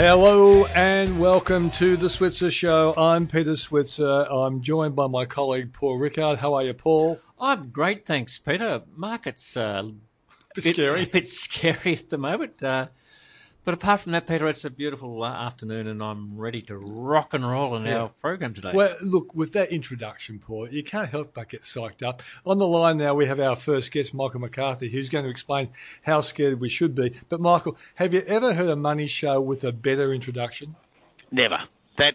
Hello and welcome to the Switzer Show. I'm Peter Switzer. I'm joined by my colleague Paul Rickard. How are you, Paul? I'm great, thanks, Peter. Market's uh, bit scary. A bit scary at the moment. Uh, but apart from that, Peter, it's a beautiful uh, afternoon, and I'm ready to rock and roll in Yeah. our program today. Well, look, with that introduction, Paul, you can't help but get psyched up. On the line now, we have our first guest, Michael McCarthy, who's going to explain how scared we should be. But, Michael, have you ever heard a money show with a better introduction? Never. That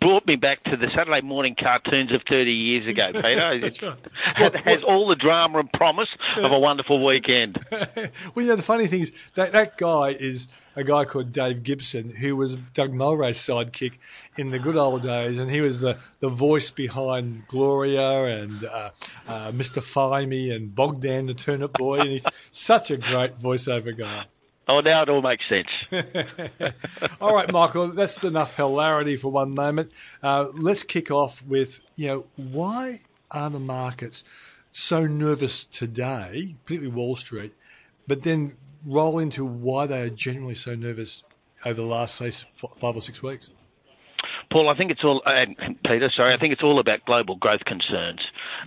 brought me back to the Saturday morning cartoons of 30 years ago, Peter. That's It right. has all the drama and promise of a wonderful weekend. well, you know, the funny thing is that that guy is a guy called Dave Gibson, who was Doug Mulray's sidekick in the good old days, and he was the, the voice behind Gloria and uh, uh, Mr. Fimey and Bogdan the Turnip Boy, and he's such a great voiceover guy. Oh, now it all makes sense. All right, Michael, that's enough hilarity for one moment. Uh, let's kick off with, you know, why are the markets so nervous today, particularly Wall Street, but then roll into why they are generally so nervous over the last, say, five or six weeks? Paul, I think it's all, and Peter, sorry, I think it's all about global growth concerns.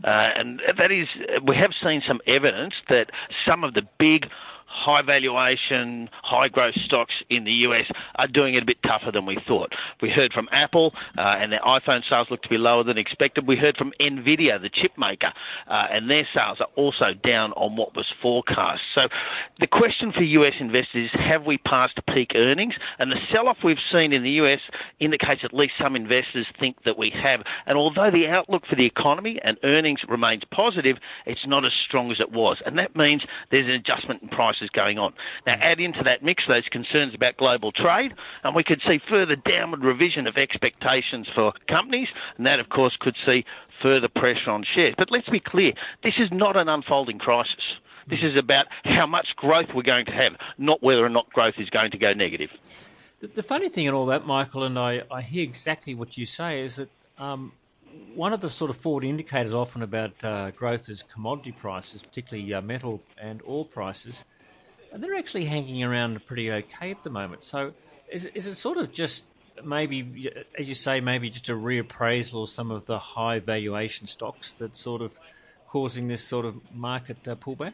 Uh, and that is, we have seen some evidence that some of the big, high valuation, high growth stocks in the US are doing it a bit tougher than we thought. We heard from Apple, uh, and their iPhone sales look to be lower than expected. We heard from Nvidia, the chip maker, uh, and their sales are also down on what was forecast. So the question for US investors is have we passed peak earnings? And the sell off we've seen in the US indicates at least some investors think that we have. And although the outlook for the economy and earnings remains positive, it's not as strong as it was. And that means there's an adjustment in prices going on. Now, add into that mix those concerns about global trade, and we could see further downward revision of expectations for companies, and that, of course, could see further pressure on shares. But let's be clear this is not an unfolding crisis. This is about how much growth we're going to have, not whether or not growth is going to go negative. the, the funny thing in all that, Michael, and I, I hear exactly what you say, is that um, one of the sort of forward indicators often about uh, growth is commodity prices, particularly uh, metal and oil prices. And they're actually hanging around pretty okay at the moment. So is, is it sort of just maybe, as you say, maybe just a reappraisal of some of the high valuation stocks that's sort of causing this sort of market uh, pullback?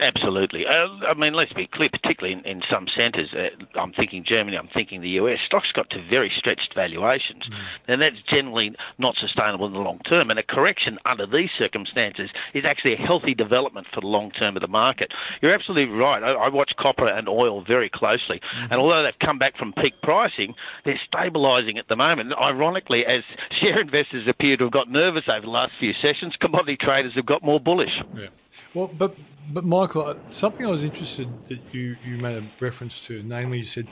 Absolutely. Uh, I mean, let's be clear, particularly in, in some centres. Uh, I'm thinking Germany, I'm thinking the US. Stocks got to very stretched valuations. And that's generally not sustainable in the long term. And a correction under these circumstances is actually a healthy development for the long term of the market. You're absolutely right. I, I watch copper and oil very closely. And although they've come back from peak pricing, they're stabilising at the moment. Ironically, as share investors appear to have got nervous over the last few sessions, commodity traders have got more bullish. Yeah. Well, but but Michael, uh, something I was interested that you you made a reference to, namely you said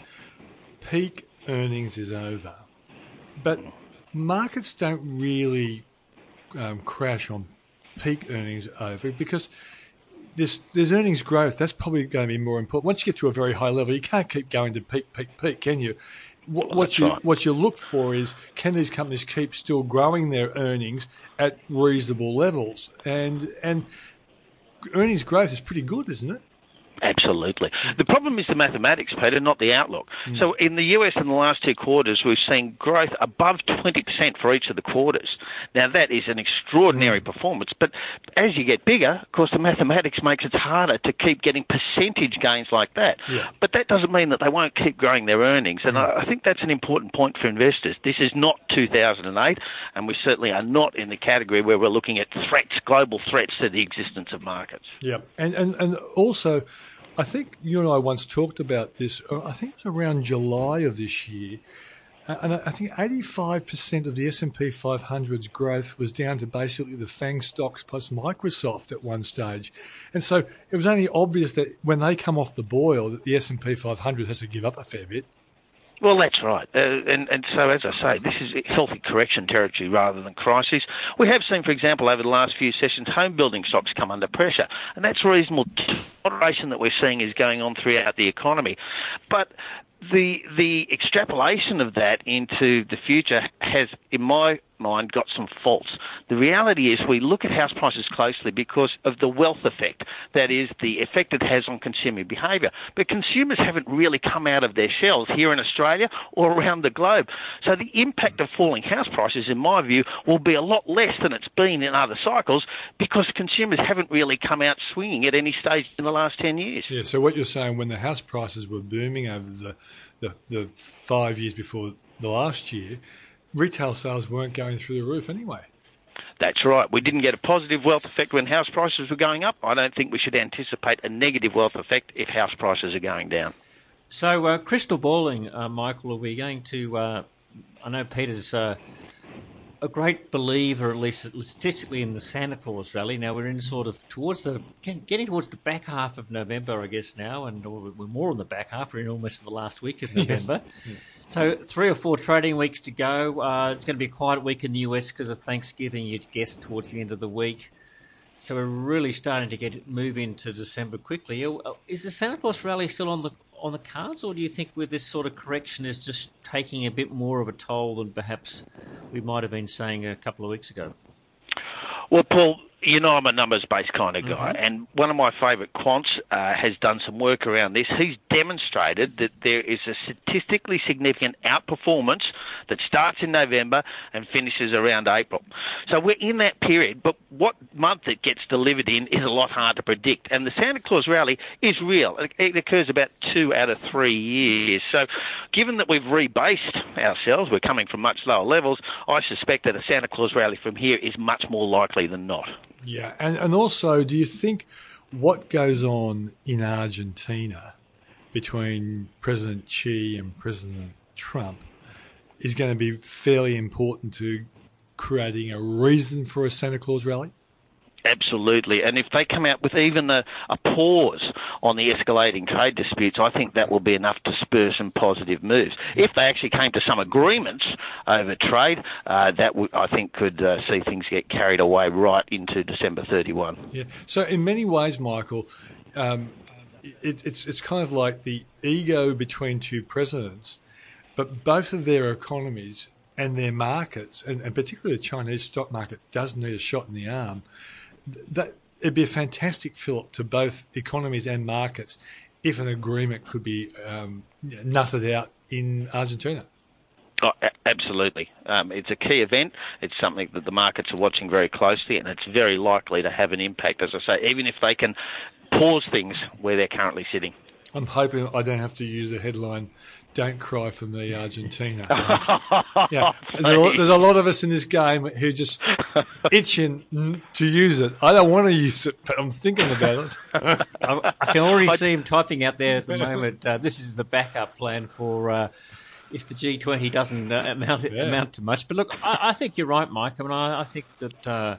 peak earnings is over, but markets don't really um, crash on peak earnings over because. There's, there's earnings growth. That's probably going to be more important. Once you get to a very high level, you can't keep going to peak, peak, peak, can you? What, what you right. what you look for is can these companies keep still growing their earnings at reasonable levels? And and earnings growth is pretty good, isn't it? Absolutely. The problem is the mathematics, Peter, not the outlook. Hmm. So in the US in the last two quarters, we've seen growth above 20% for each of the quarters. Now that is an extraordinary hmm. performance, but as you get bigger, of course, the mathematics makes it harder to keep getting percentage gains like that. Yeah. But that doesn't mean that they won't keep growing their earnings, and I I think that's an important point for investors. This is not 2008, and we certainly are not in the category where we're looking at threats, global threats to the existence of markets. Yeah, and and and also, I think you and I once talked about this. uh, I think it was around July of this year. and I think 85% of the S&P 500's growth was down to basically the FANG stocks plus Microsoft at one stage. And so it was only obvious that when they come off the boil that the S&P 500 has to give up a fair bit. Well, that's right. Uh, and, and so, as I say, this is healthy correction territory rather than crisis. We have seen, for example, over the last few sessions, home building stocks come under pressure. And that's reasonable moderation that we're seeing is going on throughout the economy. But the the extrapolation of that into the future has, in my mind, got some faults. The reality is we look at house prices closely because of the wealth effect, that is, the effect it has on consumer behaviour. But consumers haven't really come out of their shells here in Australia or around the globe. So the impact of falling house prices, in my view, will be a lot less than it's been in other cycles because consumers haven't really come out swinging at any stage in the last 10 years. Yeah, so what you're saying, when the house prices were booming over the, the, the five years before the last year, retail sales weren't going through the roof anyway. That's right. We didn't get a positive wealth effect when house prices were going up. I don't think we should anticipate a negative wealth effect if house prices are going down. So, uh, crystal balling, uh, Michael, are we going to? Uh, I know Peter's uh, a great believer, at least statistically, in the Santa Claus rally. Now we're in sort of towards the getting towards the back half of November, I guess now, and we're more on the back half. We're in almost the last week of November. yes. So three or four trading weeks to go. Uh, it's going to be a quiet week in the US because of Thanksgiving. You'd guess towards the end of the week. So we're really starting to get move into December quickly. Is the Santa Claus rally still on the on the cards, or do you think with this sort of correction is just taking a bit more of a toll than perhaps we might have been saying a couple of weeks ago? Well, Paul, you know I'm a numbers based kind of guy, mm-hmm. and one of my favourite quants uh, has done some work around this. He's demonstrated that there is a statistically significant outperformance that starts in November and finishes around April. So we're in that period, but what month it gets delivered in is a lot hard to predict. And the Santa Claus rally is real. It occurs about two out of three years. So given that we've rebased ourselves, we're coming from much lower levels, I suspect that a Santa Claus rally from here is much more likely than not. Yeah, and and also, do you think what goes on in Argentina between President Xi and President Trump is going to be fairly important to creating a reason for a Santa Claus rally? Absolutely. And if they come out with even a, a, pause on the escalating trade disputes, I think that will be enough to spur some positive moves. If they actually came to some agreements over trade, uh, that w- I think could uh, see things get carried away right into December 31. Yeah. So, in many ways, Michael, um, it, it's, it's kind of like the ego between two presidents, but both of their economies and their markets, and, and particularly the Chinese stock market, does need a shot in the arm that it'd be a fantastic fillip to both economies and markets if an agreement could be um, nutted out in Argentina. Oh, absolutely. Um, it's a key event. It's something that the markets are watching very closely, and it's very likely to have an impact, as I say, even if they can pause things where they're currently sitting. I'm hoping I don't have to use the headline "Don't cry for me, Argentina." yeah, there's a, lot, of us in this game who just itching to use it. I don't want to use it, but I'm thinking about it. I, can already see him typing out there at the moment. Uh, this is the backup plan for. Uh, if the G20 doesn't uh, amount yeah. amount to much, but look, I, I, think you're right, Mike. I mean, I, I think that uh,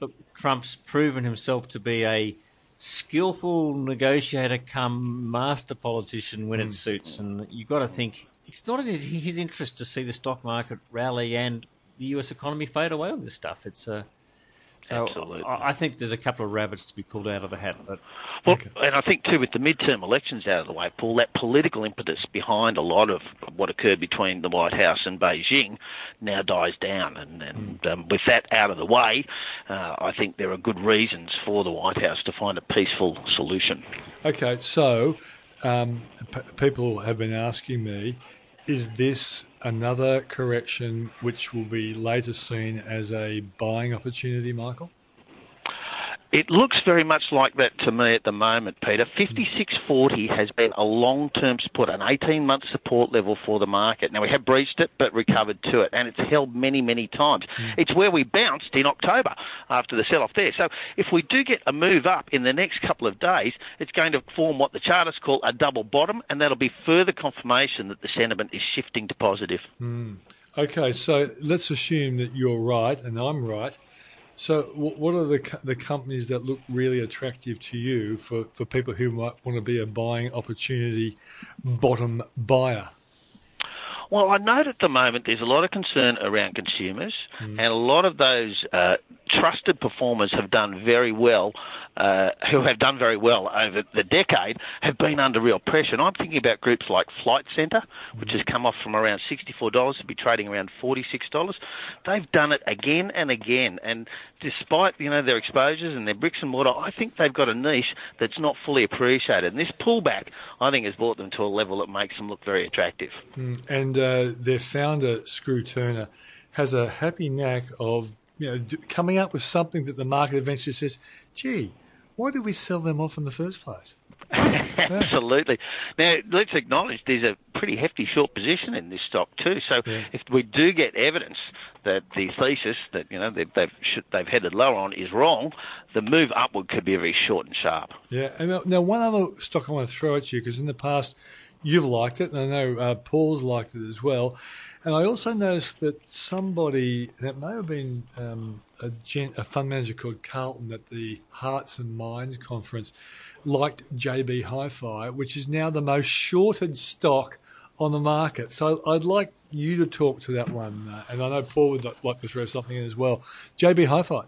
look, Trump's proven himself to be a skillful negotiator come master politician when mm. it suits. And you've got to think it's not in his, his, interest to see the stock market rally and the US economy fade away with this stuff. It's uh, so Absolutely. I think there's a couple of rabbits to be pulled out of the hat. But well, okay. and I think too, with the midterm elections out of the way, Paul, that political impetus behind a lot of what occurred between the White House and Beijing now dies down, and, and mm. um, with that out of the way, uh, I think there are good reasons for the White House to find a peaceful solution. Okay, so um, p- people have been asking me is this another correction which will be later seen as a buying opportunity, Michael? It looks very much like that to me at the moment, Peter. 56.40 has been a long term support, an 18 month support level for the market. Now, we have breached it but recovered to it, and it's held many, many times. Mm. It's where we bounced in October after the sell off there. So, if we do get a move up in the next couple of days, it's going to form what the chartists call a double bottom, and that'll be further confirmation that the sentiment is shifting to positive. Mm. Okay, so let's assume that you're right and I'm right. So, what are the the companies that look really attractive to you for, for people who might want to be a buying opportunity bottom buyer? Well, I note at the moment there's a lot of concern around consumers, mm. and a lot of those uh, trusted performers have done very well, uh, who have done very well over the decade, have been under real pressure. And I'm thinking about groups like Flight Centre, which has come off from around $64 to be trading around $46. They've done it again and again, and despite you know their exposures and their bricks and mortar, I think they've got a niche that's not fully appreciated. And this pullback, I think, has brought them to a level that makes them look very attractive. Mm. And uh, their founder, Skroo Turner, has a happy knack of you know coming up with something that the market eventually says, "Gee, why did we sell them off in the first place?" Absolutely. Now, let's acknowledge there's a pretty hefty short position in this stock too. So, yeah. if we do get evidence that the thesis that you know they've they've, they've headed lower on is wrong, the move upward could be very short and sharp. Yeah. And now, one other stock I want to throw at you because in the past you've liked it, and I know uh, Paul's liked it as well. And I also noticed that somebody that may have been um, a, gen, a, fund manager called Carlton at the Hearts and Minds conference liked JB Hi-Fi, which is now the most shorted stock on the market. So I'd like you to talk to that one, uh, and I know Paul would like to throw something in as well. JB Hi-Fi.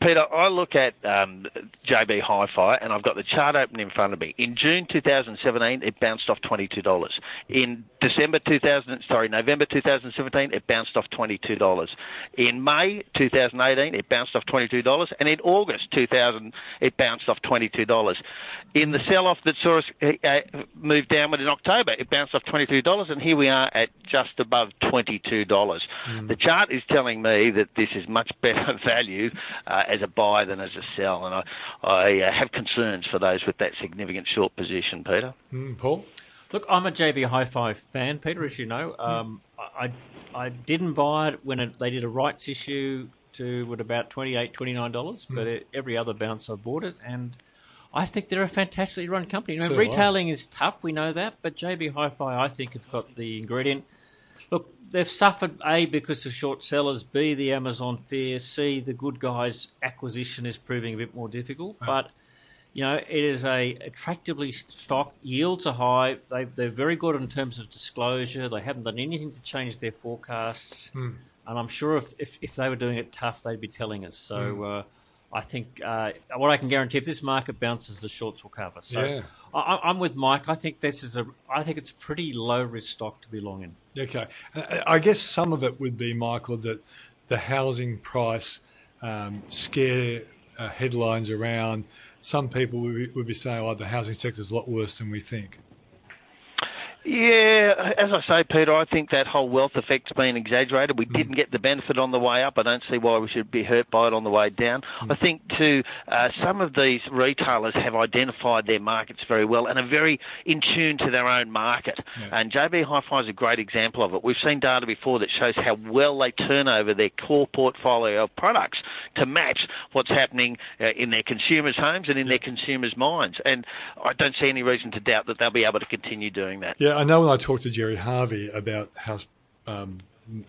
Peter, I look at um, JB Hi-Fi, and I've got the chart open in front of me. In June 2017, it bounced off $22. In December 2000, sorry, November 2017, it bounced off $22. In May 2018, it bounced off $22, and in August 2000, it bounced off $22. In the sell-off that saw us uh, move downward in October, it bounced off $22, and here we are at just above $22. Mm. The chart is telling me that this is much better value. Uh, as a buy than as a sell, and I, I uh, have concerns for those with that significant short position, Peter. Mm, Paul? Look, I'm a JB Hi-Fi fan, Peter, as you know. Um, I, I didn't buy it when it, they did a rights issue to at about $28, $29, mm. but it, every other bounce I bought it, and I think they're a fantastically run company. You know, so retailing is tough, we know that, but JB Hi-Fi, I think, have got the ingredient. Look, they've suffered A because of short sellers, B the Amazon fear, C the good guys acquisition is proving a bit more difficult. Oh. But you know, it is a attractively stock. Yields are high. They they're very good in terms of disclosure. They haven't done anything to change their forecasts. Hmm. And I'm sure if, if, if they were doing it tough, they'd be telling us. So. Hmm. Uh, I think uh, what I can guarantee if this market bounces, the shorts will cover. So yeah. I, am with Mike. I think this is a. I think it's a pretty low risk stock to be long in. Okay, I guess some of it would be Michael that the housing price um, scare uh, headlines around. Some people would be, would be saying, "Oh, the housing sector is a lot worse than we think." Yeah, as I say, Peter, I think that whole wealth effect's been exaggerated. We mm. didn't get the benefit on the way up. I don't see why we should be hurt by it on the way down. Mm. I think, too, uh, some of these retailers have identified their markets very well and are very in tune to their own market. Yeah. And JB Hi-Fi is a great example of it. We've seen data before that shows how well they turn over their core portfolio of products to match what's happening uh, in their consumers' homes and in yeah. their consumers' minds. And I don't see any reason to doubt that they'll be able to continue doing that. Yeah, I know when I talked to Gerry Harvey about um,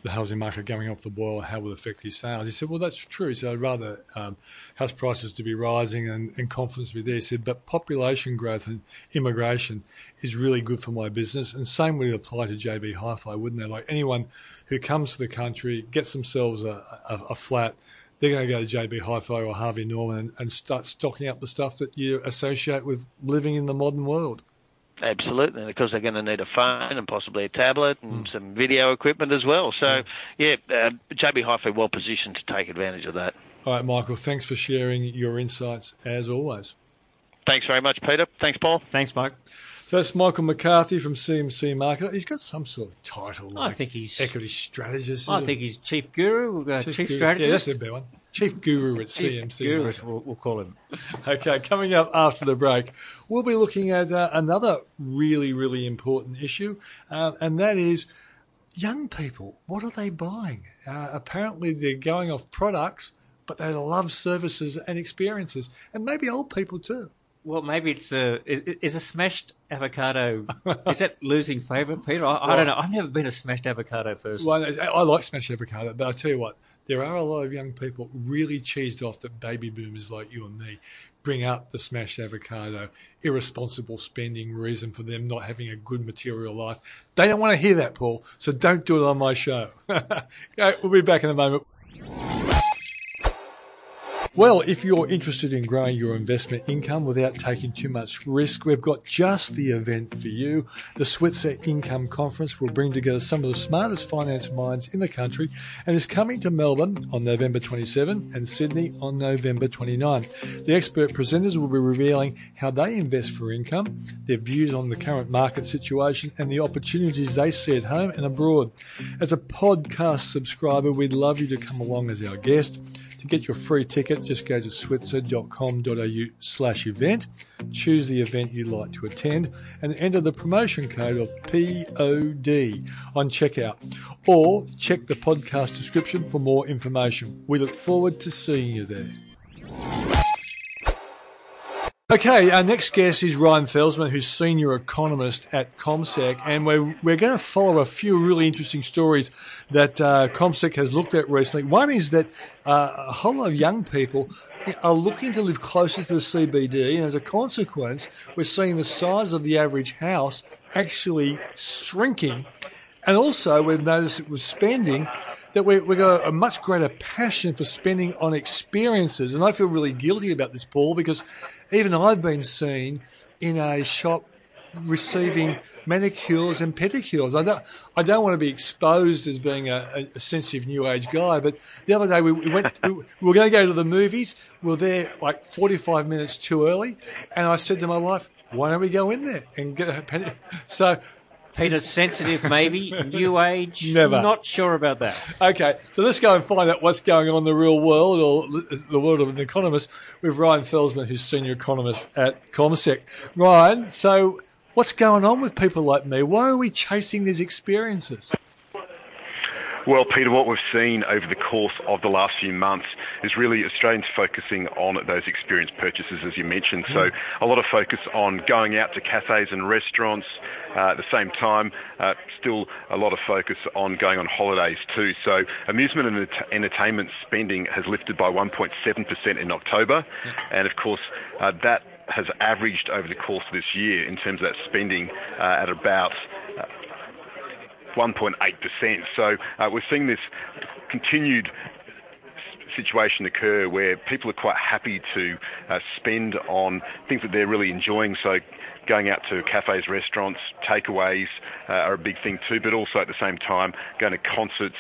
the housing market going off the boil, how it will affect his sales. He said, well, that's true. He said, I'd rather um, house prices to be rising and, and confidence be there. He said, but population growth and immigration is really good for my business. And same would apply to JB Hi-Fi, wouldn't they? Like anyone who comes to the country, gets themselves a, a, a flat, they're going to go to JB Hi-Fi or Harvey Norman and start stocking up the stuff that you associate with living in the modern world. Absolutely, because they're going to need a phone and possibly a tablet and mm. some video equipment as well. So, yeah, uh, JB Hi-Fi well positioned to take advantage of that. All right, Michael, thanks for sharing your insights as always. Thanks very much, Peter. Thanks, Paul. Thanks, Mike. So that's Michael McCarthy from CMC Market. He's got some sort of title. Like I think he's equity strategist. I think he's chief guru, uh, chief, chief guru. strategist. Yeah, that's the big one. Chief guru at CMC. Chief guru, we'll, we'll, call him. okay, coming up after the break, we'll be looking at uh, another really, really important issue, uh, and that is young people. What are they buying? Uh, apparently, they're going off products, but they love services and experiences, and maybe old people too. Well, maybe it's a is, is a smashed avocado. is that losing favour, Peter? I, I, don't know. I've never been a smashed avocado person. Well, I like smashed avocado, but I tell you what, there are a lot of young people really cheesed off that baby boomers like you and me bring up the smashed avocado, irresponsible spending, reason for them not having a good material life. They don't want to hear that, Paul. So don't do it on my show. we'll be back in a moment. Well, if you're interested in growing your investment income without taking too much risk, we've got just the event for you. The Switzer Income Conference will bring together some of the smartest finance minds in the country and is coming to Melbourne on November 27 and Sydney on November 29. The expert presenters will be revealing how they invest for income, their views on the current market situation, and the opportunities they see at home and abroad. As a podcast subscriber, we'd love you to come along as our guest. To get your free ticket, just go to switzer.com.au slash event, choose the event you'd like to attend, and enter the promotion code of POD on checkout. Or check the podcast description for more information. We look forward to seeing you there. Okay, our next guest is Ryan Felsman, who's senior economist at CommSec, and we're, we're going to follow a few really interesting stories that uh, CommSec has looked at recently. One is that uh, a whole lot of young people are looking to live closer to the CBD, and as a consequence, we're seeing the size of the average house actually shrinking. And also, we've noticed it with spending that we, we've got a much greater passion for spending on experiences. And I feel really guilty about this, Paul, because even I've been seen in a shop receiving manicures and pedicures. I don't, I don't want to be exposed as being a, a sensitive new age guy, but the other day we, we went, we, we, were going to go to the movies. We were there like 45 minutes too early. And I said to my wife, why don't we go in there and get a pedicure? So Peter, sensitive maybe, new age. Never. Not sure about that. Okay, so let's go and find out what's going on in the real world or the world of an economist with Ryan Felsman, who's senior economist at CommSec. Ryan, so what's going on with people like me? Why are we chasing these experiences? Well, Peter, what we've seen over the course of the last few months is really Australians focusing on those experience purchases, as you mentioned. So, a lot of focus on going out to cafes and restaurants. Uh, at the same time, uh, still a lot of focus on going on holidays too. So, amusement and entertainment spending has lifted by 1.7% in October, and of course, uh, that has averaged over the course of this year in terms of that spending uh, at about 1.8%. So uh, we're seeing this continued situation occur where people are quite happy to uh, spend on things that they're really enjoying. So going out to cafes, restaurants, takeaways uh, are a big thing too, but also at the same time going to concerts,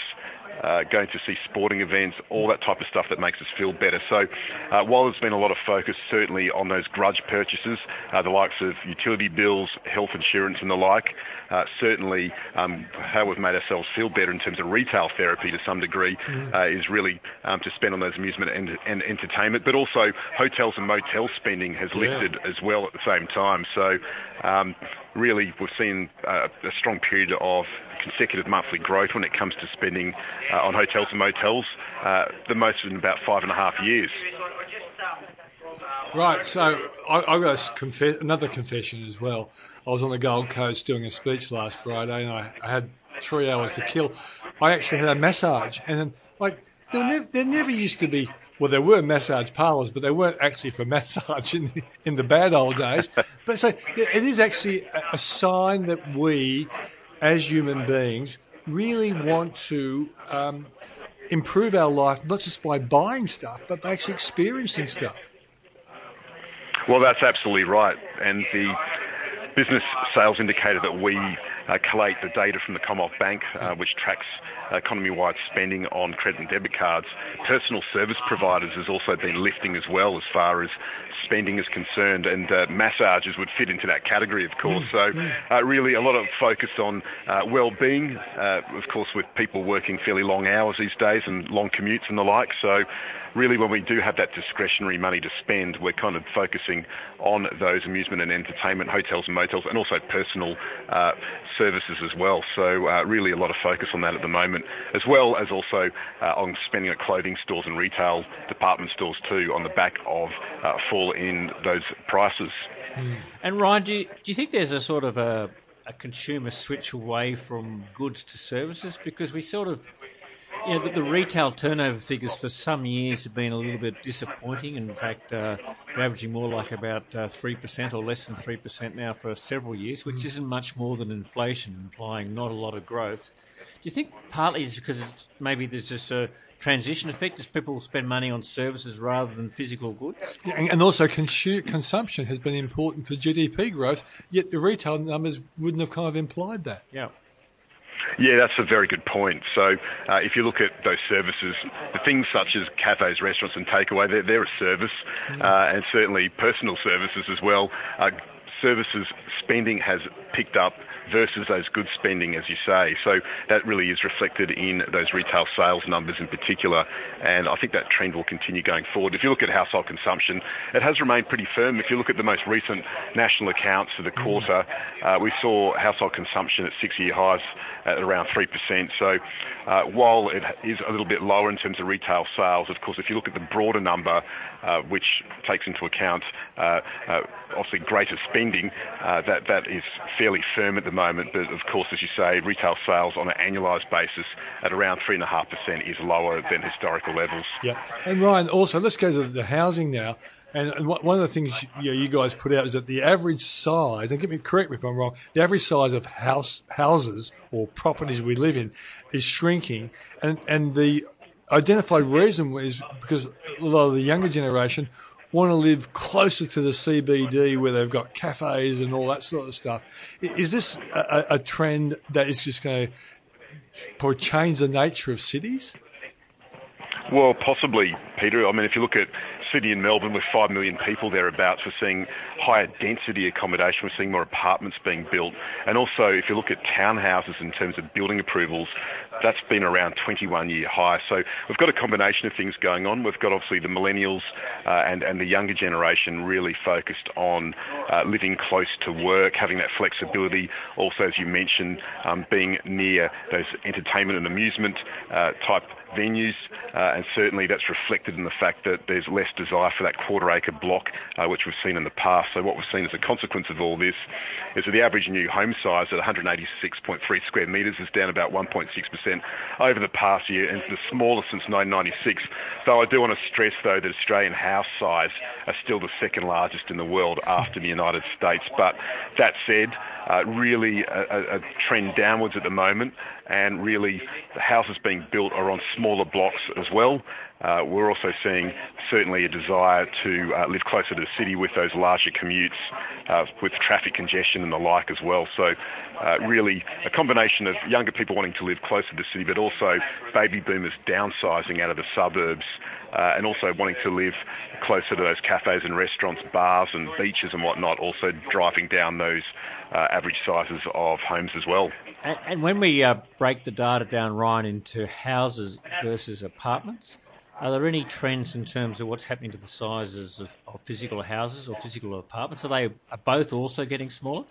uh, going to see sporting events, all that type of stuff that makes us feel better. So, uh, while there's been a lot of focus certainly on those grudge purchases, uh, the likes of utility bills, health insurance, and the like, uh, certainly um, how we've made ourselves feel better in terms of retail therapy to some degree mm. is really um, to spend on those amusement and, and, entertainment, but also hotels and motel spending has yeah. lifted as well at the same time. So, um, really, we've seen uh, a strong period of consecutive monthly growth when it comes to spending uh, on hotels and motels, uh, the most in about five and a half years. Right, so I, I got confess, another confession as well. I was on the Gold Coast doing a speech last Friday, and I, I had three hours to kill. I actually had a massage, and then, like there never, there never used to be. Well, there were massage parlours, but they weren't actually for massage in the, in the bad old days. But so it is actually a, a sign that we as human beings, really want to um, improve our life, not just by buying stuff, but by actually experiencing stuff. Well, that's absolutely right. And the business sales indicator that we collate the data from the Commonwealth Bank, uh, which tracks economy-wide spending on credit and debit cards. Personal service providers has also been lifting as well as far as spending is concerned, and uh, massages would fit into that category, of course. Mm, so, uh, really, a lot of focus on uh, well-being, uh, of course, with people working fairly long hours these days and long commutes and the like. So, really, when we do have that discretionary money to spend, we're kind of focusing on those amusement and entertainment, hotels and motels, and also personal uh, services as well. So, uh, really, a lot of focus on that at the moment, as well as also on spending at clothing stores and retail department stores too, on the back of fall in those prices. Mm. And Ryan, do you, do you think there's a sort of a, a consumer switch away from goods to services? Because we sort of you know, the, the, retail turnover figures for some years have been a little bit disappointing. In fact, uh, we're averaging more like about uh, 3% or less than 3% now for several years, which isn't much more than inflation, implying not a lot of growth. Do you think partly it's because maybe there's just a transition effect as people spend money on services rather than physical goods? Yeah, and also consu- consumption has been important for GDP growth, yet the retail numbers wouldn't have kind of implied that. Yeah. Yeah, that's a very good point. So, uh, if you look at those services, the things such as cafes, restaurants, and takeaway, they're, they're a service, mm. uh, and certainly personal services as well. Uh, services spending has picked up versus those goods spending, as you say. So that really is reflected in those retail sales numbers in particular, and I think that trend will continue going forward. If you look at household consumption, it has remained pretty firm. If you look at the most recent national accounts for the quarter, uh, we saw household consumption at six-year highs at around 3%. So uh, while it is a little bit lower in terms of retail sales, of course, if you look at the broader number, uh, which takes into account uh, uh, obviously greater spending, uh, that that is fairly firm at the moment. But of course, as you say, retail sales on an annualised basis at around three and a half percent is lower than historical levels. Yeah, and Ryan, also let's go to the housing now. And, one of the things you, know, you, guys put out is that the average size, and get me correct me if I'm wrong, the average size of house houses or properties we live in is shrinking, and and the identified reason is because a lot of the younger generation want to live closer to the CBD where they've got cafes and all that sort of stuff. Is this a, a trend that is just going to change the nature of cities? Well, possibly, Peter. I mean, if you look at city in Melbourne with 5 million people thereabouts, we're seeing higher density accommodation, we're seeing more apartments being built. And also, if you look at townhouses in terms of building approvals, that's been around 21 year high. So we've got a combination of things going on. We've got obviously the millennials uh, and, and the younger generation really focused on uh, living close to work, having that flexibility. Also, as you mentioned, um, being near those entertainment and amusement uh, type venues, uh, and certainly that's reflected in the fact that there's less desire for that quarter acre block, uh, which we've seen in the past. So what we've seen as a consequence of all this is that the average new home size at 186.3 square metres is down about 1.6% over the past year, and the smallest since 1996. Though I do want to stress, though, that Australian house size are still the second largest in the world after the United States. But that said, uh, really a, a, trend downwards at the moment, and really the houses being built are on smaller blocks as well. Uh, we're also seeing certainly a desire to uh, live closer to the city with those larger commutes, uh, with traffic congestion and the like as well. So, uh, really, a combination of younger people wanting to live closer to the city, but also baby boomers downsizing out of the suburbs. Uh, and also wanting to live closer to those cafes and restaurants, bars and beaches and whatnot, also driving down those uh, average sizes of homes as well. And, and when we break the data down, Ryan, into houses versus apartments, are there any trends in terms of what's happening to the sizes of, of physical houses or physical apartments? Are they are both also getting smaller?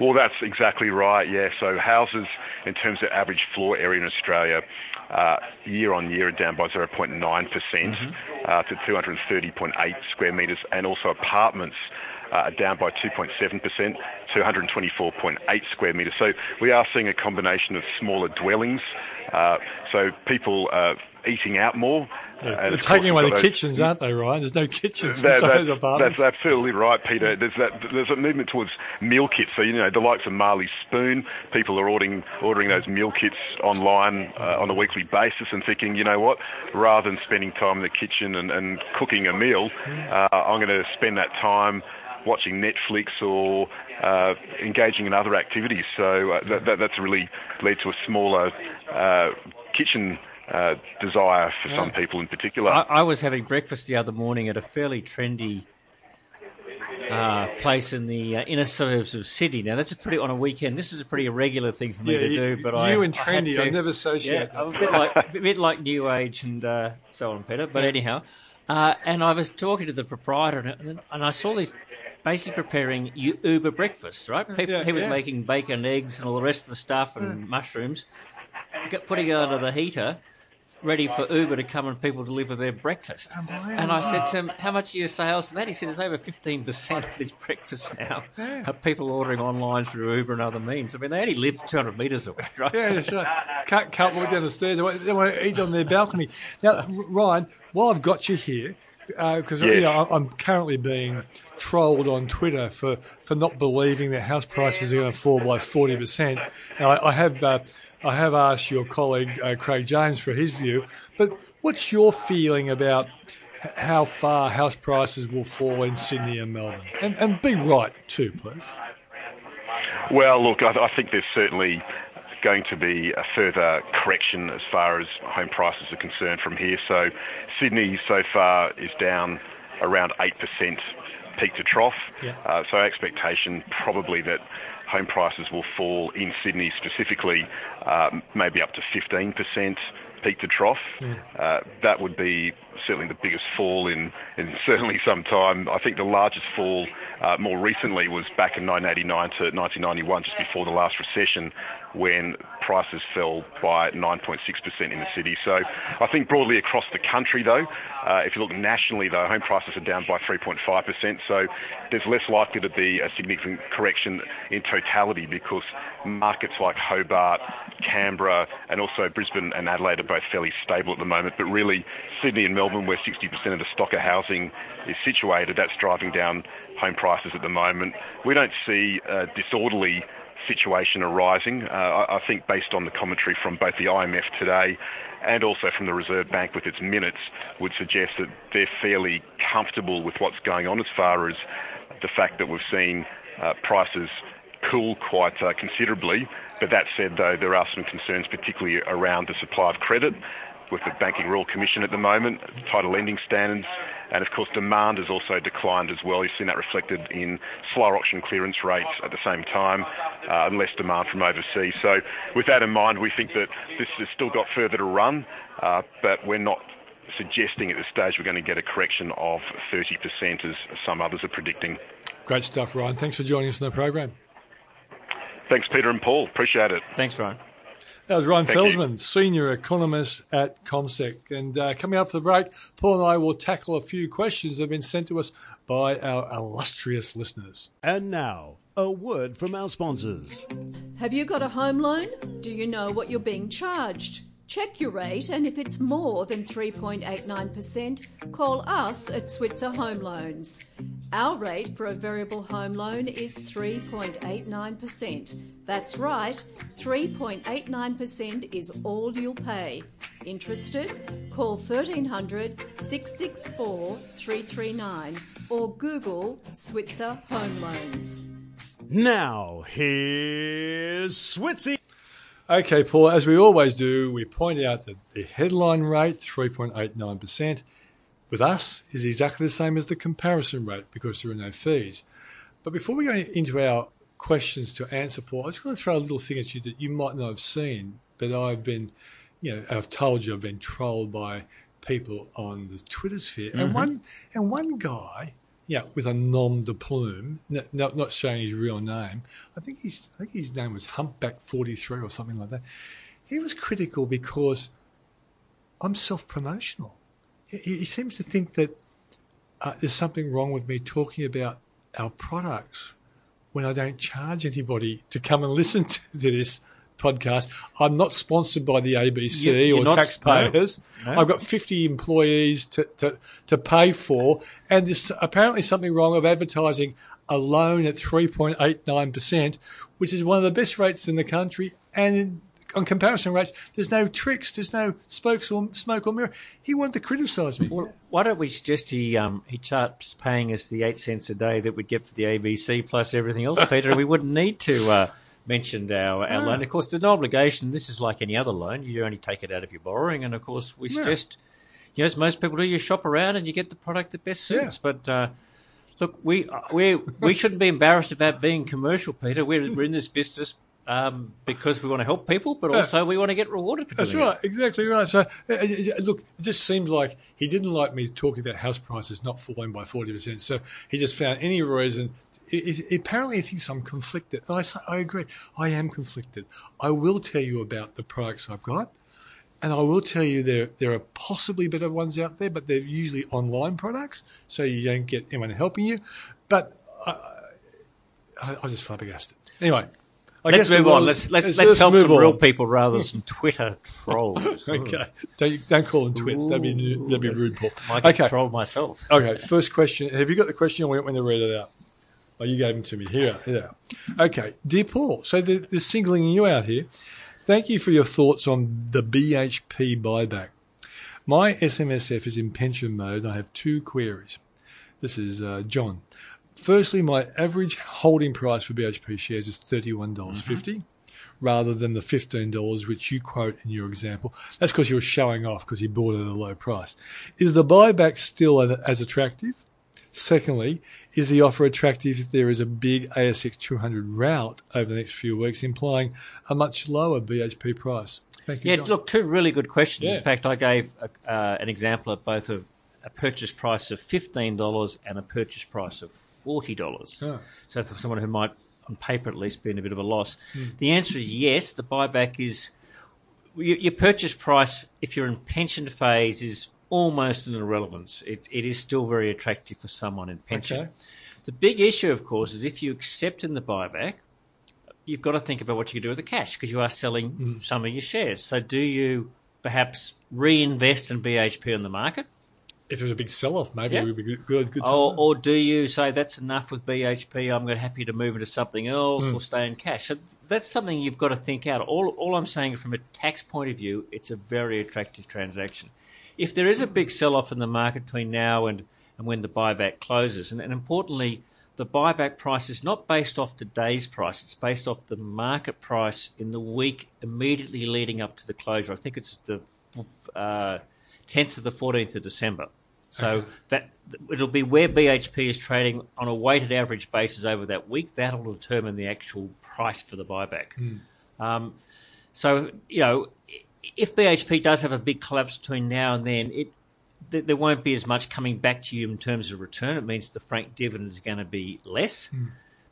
Well, that's exactly right. Yeah. So houses, in terms of average floor area in Australia, uh, year on year are down by 0.9% mm-hmm. uh, to 230.8 square metres, and also apartments uh, down by 2.7% to 124.8 square metres. So we are seeing a combination of smaller dwellings. Uh, so people uh, eating out more. Yeah, they're taking away the those, kitchens, aren't they, Ryan? There's no kitchens that, in those apartments. That's absolutely right, Peter. There's that. There's a movement towards meal kits. So you know, the likes of Marley Spoon, people are ordering ordering those meal kits online uh, on a weekly basis and thinking, you know what, rather than spending time in the kitchen and, and cooking a meal, uh, I'm going to spend that time watching Netflix or uh, engaging in other activities. So uh, that, that, that's really led to a smaller uh, kitchen uh, desire for some people in particular. I, I was having breakfast the other morning at a fairly trendy uh, place in the uh, inner suburbs of Sydney. Now that's a pretty on a weekend. This is a pretty irregular thing for me Yeah, to you- do. But you I, and I had trendy, to- I never associate Yeah, I'm a bit like a bit like New Age and uh, so on, Peter. But anyhow, uh, and I was talking to the proprietor, and, and I saw this basically preparing Uber breakfast. Right, People, Yeah, he was yeah. making bacon, eggs, and all the rest of the stuff, and mushrooms, putting it under the heater. Ready for Uber to come and people deliver their breakfast. And I said to him, How much are your sales? And that he said, It's over 15% of his breakfast now. Are people ordering online through Uber and other means. I mean, they only live 200 metres away, right? Yeah, that's right. Can't, can't walk down the stairs. They want, they want to eat on their balcony. Now, Ryan, while I've got you here, because you know, I'm currently being trolled on Twitter for, for not believing that house prices are going to fall by 40%. Now, I, I have uh, I have asked your colleague uh, Craig James for his view, but what's your feeling about h- how far house prices will fall in Sydney and Melbourne? And, and be right too, please. Well, look, I, I think there's certainly going to be a further correction as far as home prices are concerned from here. So Sydney so far is down around 8% peak to trough. Yeah. Uh, so expectation probably that home prices will fall in Sydney specifically, um, maybe up to 15% peak to trough. Uh, that would be certainly the biggest fall in, in certainly some time. I think the largest fall uh, more recently was back in 1989 to 1991, just before the last recession, when prices fell by 9.6% in the city. So I think broadly across the country, though, uh, if you look nationally, though, home prices are down by 3.5%. So there's less likely to be a significant correction in totality because markets like Hobart, Canberra, and also Brisbane and Adelaide are both fairly stable at the moment. But really, Sydney and Melbourne, where 60% of the stock of housing is situated, that's driving down home prices at the moment. We don't see a disorderly situation arising. Uh, I, think based on the commentary from both the IMF today and also from the Reserve Bank with its minutes would suggest that they're fairly comfortable with what's going on as far as the fact that we've seen uh, prices cool quite uh, considerably. But that said, though, there are some concerns, particularly around the supply of credit with the Banking Royal Commission at the moment, tighter lending standards, and of course demand has also declined as well. You've seen that reflected in slower auction clearance rates at the same time, uh, and less demand from overseas. So with that in mind, we think that this has still got further to run, uh, but we're not suggesting at this stage we're going to get a correction of 30% as some others are predicting. Great stuff, Ryan. Thanks for joining us on the program. Thanks, Peter and Paul. Appreciate it. Thanks, Ryan. That was Ryan Thank you. Felsman, senior economist at CommSec. And uh, coming up for the break, Paul and I will tackle a few questions that have been sent to us by our illustrious listeners. And now, a word from our sponsors. Have you got a home loan? Do you know what you're being charged? Check your rate, and if it's more than 3.89%, call us at Switzer Home Loans. Our rate for a variable home loan is 3.89%. That's right, 3.89% is all you'll pay. Interested? Call 1300 664 339 or Google Switzer Home Loans. Now, here's Switzy. Okay, Paul, as we always do, we point out that the headline rate, 3.89%, with us is exactly the same as the comparison rate because there are no fees. But before we go into our questions to answer, Paul, I just want to throw a little thing at you that you might not have seen, but I've been, you know, I've told you I've been trolled by people on the Twitter sphere, and mm-hmm. one and one guy, yeah, with a nom de plume, no, no, not showing his real name. I think he's, I think his name was Humpback Forty Three or something like that. He was critical because I'm self-promotional. He, he seems to think that uh, there's something wrong with me talking about our products when I don't charge anybody to come and listen to this podcast. I'm not sponsored by the ABC You- or taxpayers. no, no. I've got 50 employees to, to, to pay for, and there's apparently something wrong of advertising a loan at 3.89%, which is one of the best rates in the country and on comparison rates. There's no tricks. There's no spokes or smoke or mirror. He wanted to criticise me. Well, why don't we suggest he um, he starts paying us the eight cents a day that we'd get for the ABC plus everything else, Peter, and we wouldn't need to uh, mention our, our loan. Of course, there's no obligation. This is like any other loan. You only take it out of your borrowing, and of course, we suggest, you know, as most people do, you shop around and you get the product that best suits. Yeah. But uh, look, we we we shouldn't be embarrassed about being commercial, Peter. We're, we're in this business. Um, because we want to help people, but also we want to get rewarded for That's doing it. right, exactly right. So, uh, uh, look, it just seems like he didn't like me talking about house prices not falling by 40%. So he just found any reason. It, it, apparently, he thinks I'm conflicted. And I, say, I agree. I am conflicted. I will tell you about the products I've got. And I will tell you there there are possibly better ones out there, but they're usually online products, so you don't get anyone helping you. But I, I, I was just flabbergasted. Anyway, I Let's move on. Let's let's, let's, let's help some real people rather than some Twitter trolls. Okay, don't, don't call them twits. That'd be that'd be rude, Paul. I Okay, trolled myself. okay. First question. Have you got the question? Or want me to read it out? Oh, you gave them to me. Here, here. Okay, dear Paul. So they're, they're singling you out here. Thank you for your thoughts on the BHP buyback. My SMSF is in pension mode. I have two queries. This is uh, John. Firstly, my average holding price for BHP shares is thirty-one dollars fifty, rather than the fifteen dollars which you quote in your example. That's because you're showing off because you bought it at a low price. Is the buyback still as attractive? Secondly, is the offer attractive if there is a big ASX 200 route over the next few weeks, implying a much lower BHP price? Thank you. Yeah, John. look, two really good questions. Yeah. In fact, I gave a, uh, an example of both of a purchase price of fifteen dollars and a purchase price of forty dollars. Ah. So for someone who might, on paper at least, be in a bit of a loss, Hmm. the answer is yes. The buyback is your, your purchase price if you're in pension phase is almost an irrelevance. It, it is still very attractive for someone in pension. Okay. The big issue, of course, is if you accept in the buyback, you've got to think about what you can do with the cash because you are selling Mm. some of your shares. So, do you perhaps reinvest in BHP on the market, If there's a big sell-off, maybe Yeah. it would be good. Good. good or, or do you say that's enough with BHP? I'm happy to move into something else Mm. or stay in cash. So that's something you've got to think out. All, all I'm saying from a tax point of view, it's a very attractive transaction. If there is a big sell-off in the market between now and, and when the buyback closes, and, and importantly, the buyback price is not based off today's price; it's based off the market price in the week immediately leading up to the closure. I think it's the uh, 10th to the 14th of December. So that it'll be where BHP is trading on a weighted average basis over that week. That'll determine the actual price for the buyback. Um, so you know, if BHP does have a big collapse between now and then, it th- there won't be as much coming back to you in terms of return. It means the frank dividend is going to be less,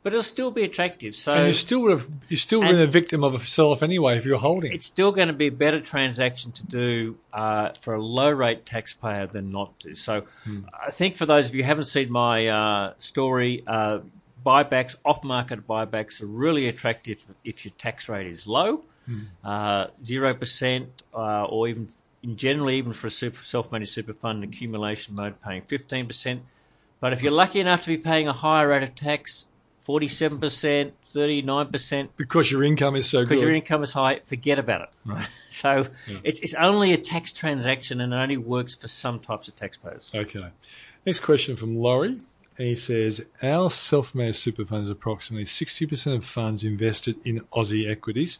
but it'll still be attractive. So and you still would have you still been a victim of a sell-off anyway if you're holding. it's still going to be a better transaction to do uh, for a low rate taxpayer than not to. So I think for those of you who haven't seen my uh, story, uh, buybacks, off market buybacks are really attractive if your tax rate is low, uh, zero percent, uh, or even in general, even for a super, self-managed super fund accumulation mode, paying fifteen percent. But if you're lucky enough to be paying a higher rate of tax, forty-seven percent, thirty-nine percent, because your income is so good. because your income is high, forget about it. Right? So it's, it's only a tax transaction and it only works for some types of taxpayers. Okay. Next question from Laurie. And he says, Our self managed super fund is approximately 60% of funds invested in Aussie equities,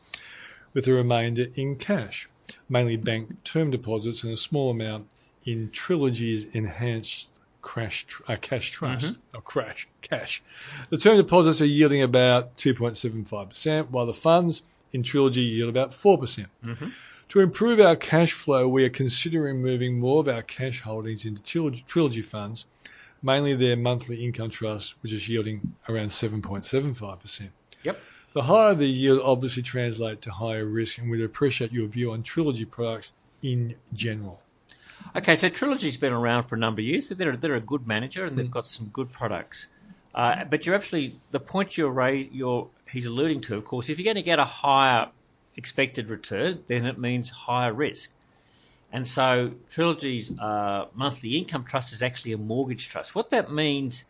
with the remainder in cash, mainly bank term deposits and a small amount in Trilogy's enhanced crash, tr- uh, cash trust. Or crash, cash. The term deposits are yielding about 2.75%, while the funds in Trilogy yield about 4%. To improve our cash flow, we are considering moving more of our cash holdings into Trilogy, Trilogy funds, mainly their monthly income trust, which is yielding around 7.75%. Yep. The higher the yield obviously translates to higher risk, and we'd appreciate your view on Trilogy products in general. Okay, so Trilogy's been around for a number of years. They're, they're a good manager and they've got some good products. Uh, but you're actually, the point you're, ra- you're he's alluding to, of course, if you're going to get a higher expected return, then it means higher risk. And so Trilogy's uh, monthly income trust is actually a mortgage trust. What that means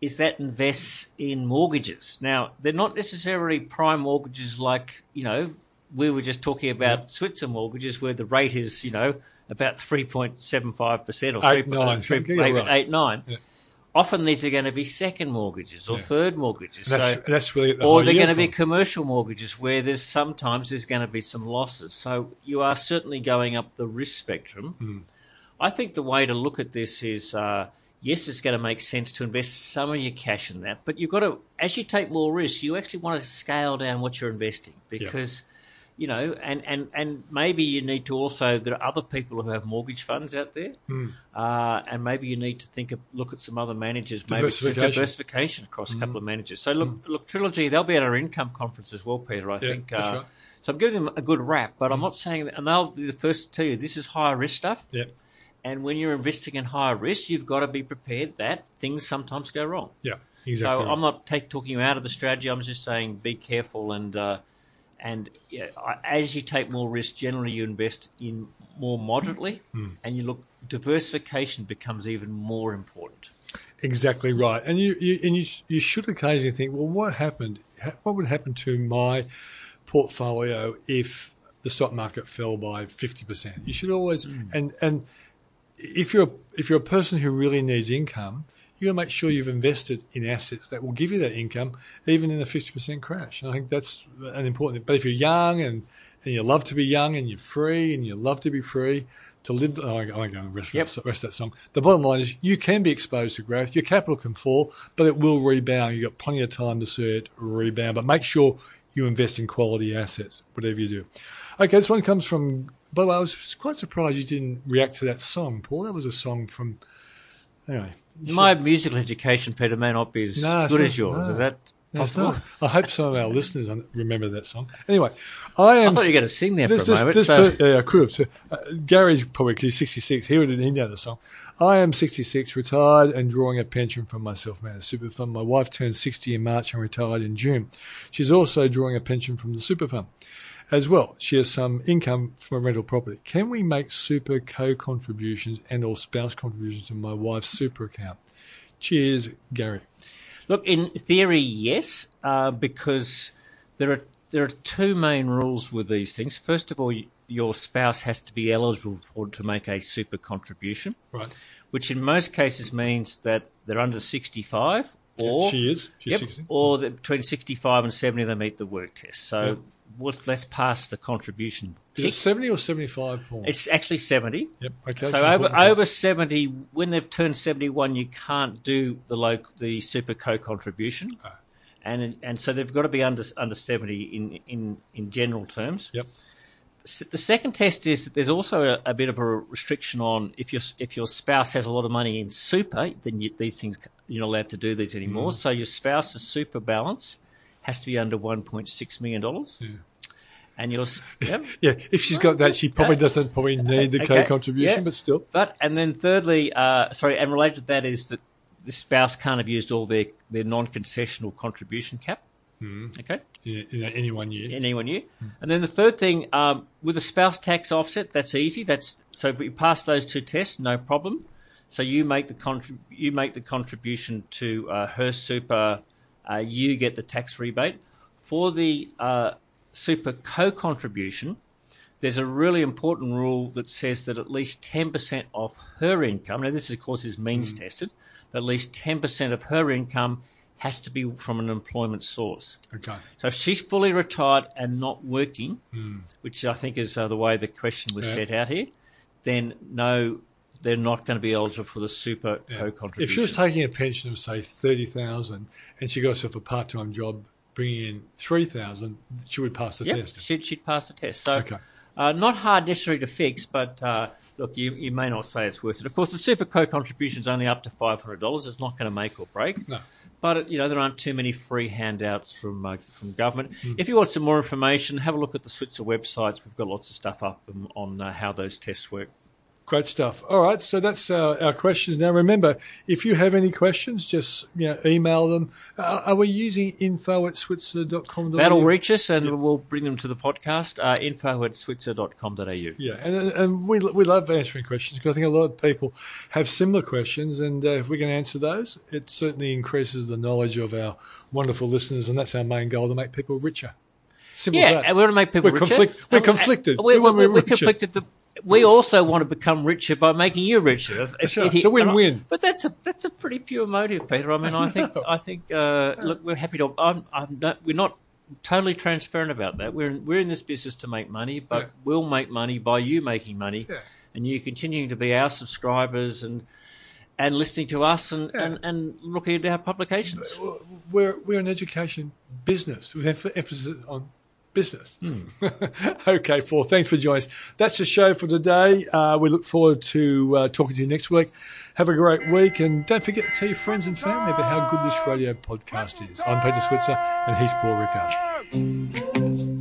is that invests in mortgages. Now, they're not necessarily prime mortgages like, you know, we were just talking about Switzer mortgages where the rate is, you know, about 3.75% or Eight, 3, nine, three, something, yeah, maybe right. 8, 9. Yeah. Often these are going to be second mortgages or Yeah. third mortgages. That's, so, that's really the or they're going to be commercial mortgages where there's sometimes there's going to be some losses. So you are certainly going up the risk spectrum. Hmm. I think the way to look at this is uh, yes, it's going to make sense to invest some of your cash in that, but you've got to, as you take more risks, you actually want to scale down what you're investing because. You know, and, and, and maybe you need to also. There are other people who have mortgage funds out there, Hmm. uh, and maybe you need to think of look at some other managers, maybe Diversification. Hmm. diversification across a couple of managers. So look, look, Trilogy, they'll be at our income conference as well, Peter. I Yeah, think. that's uh, right. Hmm. So I'm giving them a good rap, but I'm not saying that, and they'll be the first to tell you this is higher risk stuff. Yeah, And when you're investing in higher risk, you've got to be prepared that things sometimes go wrong. yeah, exactly. So. I'm not take, talking you out of the strategy. I'm just saying be careful and uh, and yeah, as you take more risk, generally you invest in more moderately, Hmm. and you look diversification becomes even more important. Exactly right, and you, you and you you should occasionally think, well, what happened? What would happen to my portfolio if the stock market fell by fifty percent? You should always and and if you're if you're a person who really needs income, you got to make sure you've invested in assets that will give you that income, even in a fifty percent crash. And I think that's an important. But if you're young and and you love to be young and you're free and you love to be free to live. Oh, I won't go and rest, Yep. that, rest that song. The bottom line is you can be exposed to growth. Your capital can fall, but it will rebound. You've got plenty of time to see it rebound. But make sure you invest in quality assets, whatever you do. Okay, this one comes from. By the way, I was quite surprised you didn't react to that song, Paul. That was a song from. Anyway, My musical education, Peter, may not be as No, good as yours. no. Is that possible? I hope some of our listeners remember that song. Anyway, I am. I thought you were going to sing there This- for a this- moment. this so- per- yeah, I could have. Uh, Gary's probably because he's 66. He would have know the song. I am 66, retired, and drawing a pension from my self-managed super fund. My wife turned 60 in March and retired in June. She's also drawing a pension from the super fund. As well, she has some income from a rental property. Can we make super co-contributions and or spouse contributions to my wife's super account? Cheers, Gary. Look, in theory, yes, uh, because there are there are two main rules with these things. First of all, your spouse has to be eligible for to make a super contribution, Right. which in most cases means that they're under sixty five, or she is. She's Yep, 60. or between sixty five and seventy they meet the work test. So let's- let's pass the contribution. Is it 70 or 75, Paul? It's actually seventy. Yep. Okay. So over over seventy, when they've turned seventy one, you can't do the low, the super co contribution, Ah. and and so they've got to be under under seventy in in in general terms. Yep. The second test is that there's also a, a bit of a restriction on if your if your spouse has a lot of money in super, then you, these things you're not allowed to do these anymore. Mm. So your spouse's super balance has to be under one point six million dollars, and your s- yep. Yeah, if she's got that, she probably doesn't probably need the Okay, co-contribution, yeah. but still. But and then thirdly, uh, sorry, and related to that is that the spouse can't have used all their, their non-concessional contribution cap. Mm. Okay, In, in any one year. in any one year. And then the third thing um, with a spouse tax offset, that's easy. That's so if you pass those two tests, no problem. So you make the contrib- you make the contribution to uh, her super, uh, you get the tax rebate for the uh, super co-contribution. There's a really important rule that says that at least 10% of her income, now this of course is means tested, but at least 10% of her income has to be from an employment source. Okay. So if she's fully retired and not working, which I think is uh, the way the question was Yeah. set out here, then no, they're not going to be eligible for the super co-contribution. If she was taking a pension of say thirty thousand, and she got herself a part-time job bringing in three thousand, she would pass the Yep, test. she'd, she'd pass the test. So, Okay. uh, not hard necessarily to fix, but uh, look, you, you may not say it's worth it. Of course, the super co-contribution is only up to five hundred dollars. It's not going to make or break. No. But you know there aren't too many free handouts from uh, from government. Hmm. If you want some more information, have a look at the Switzer websites. We've got lots of stuff up um, on uh, how those tests work. Great stuff. All right, so that's uh, our questions. Now, remember, if you have any questions, just you know, email them. Uh, are we using info at switzer.com? That'll reach us, and we'll bring them to the podcast. Uh, info at switzer.com.au. Yeah, and, and we, we love answering questions because I think a lot of people have similar questions, and uh, if we can answer those, it certainly increases the knowledge of our wonderful listeners, and that's our main goal to make people richer. Simple yeah, as that. and we want to make people We're richer. conflict- we're conflicted. We, We want to we, we're conflicted. We also want to become richer by making you richer. If- if- you- It's a win-win. I- But that's a that's a pretty pure motive, Peter. I mean, I think I think uh, look, we're happy to. I'm, I'm not, we're not totally transparent about that. We're in, we're in this business to make money, but Yeah. we'll make money by you making money, Yeah. and you continuing to be our subscribers and. And listening to us and, and, and looking at our publications. we're we're an education business with emphasis on business. Hmm. okay, Paul. Thanks for joining us. That's the show for today. Uh, we look forward to uh, talking to you next week. Have a great week, and don't forget to tell your friends and family about how good this radio podcast is. I'm Peter Switzer, and he's Paul Rickard.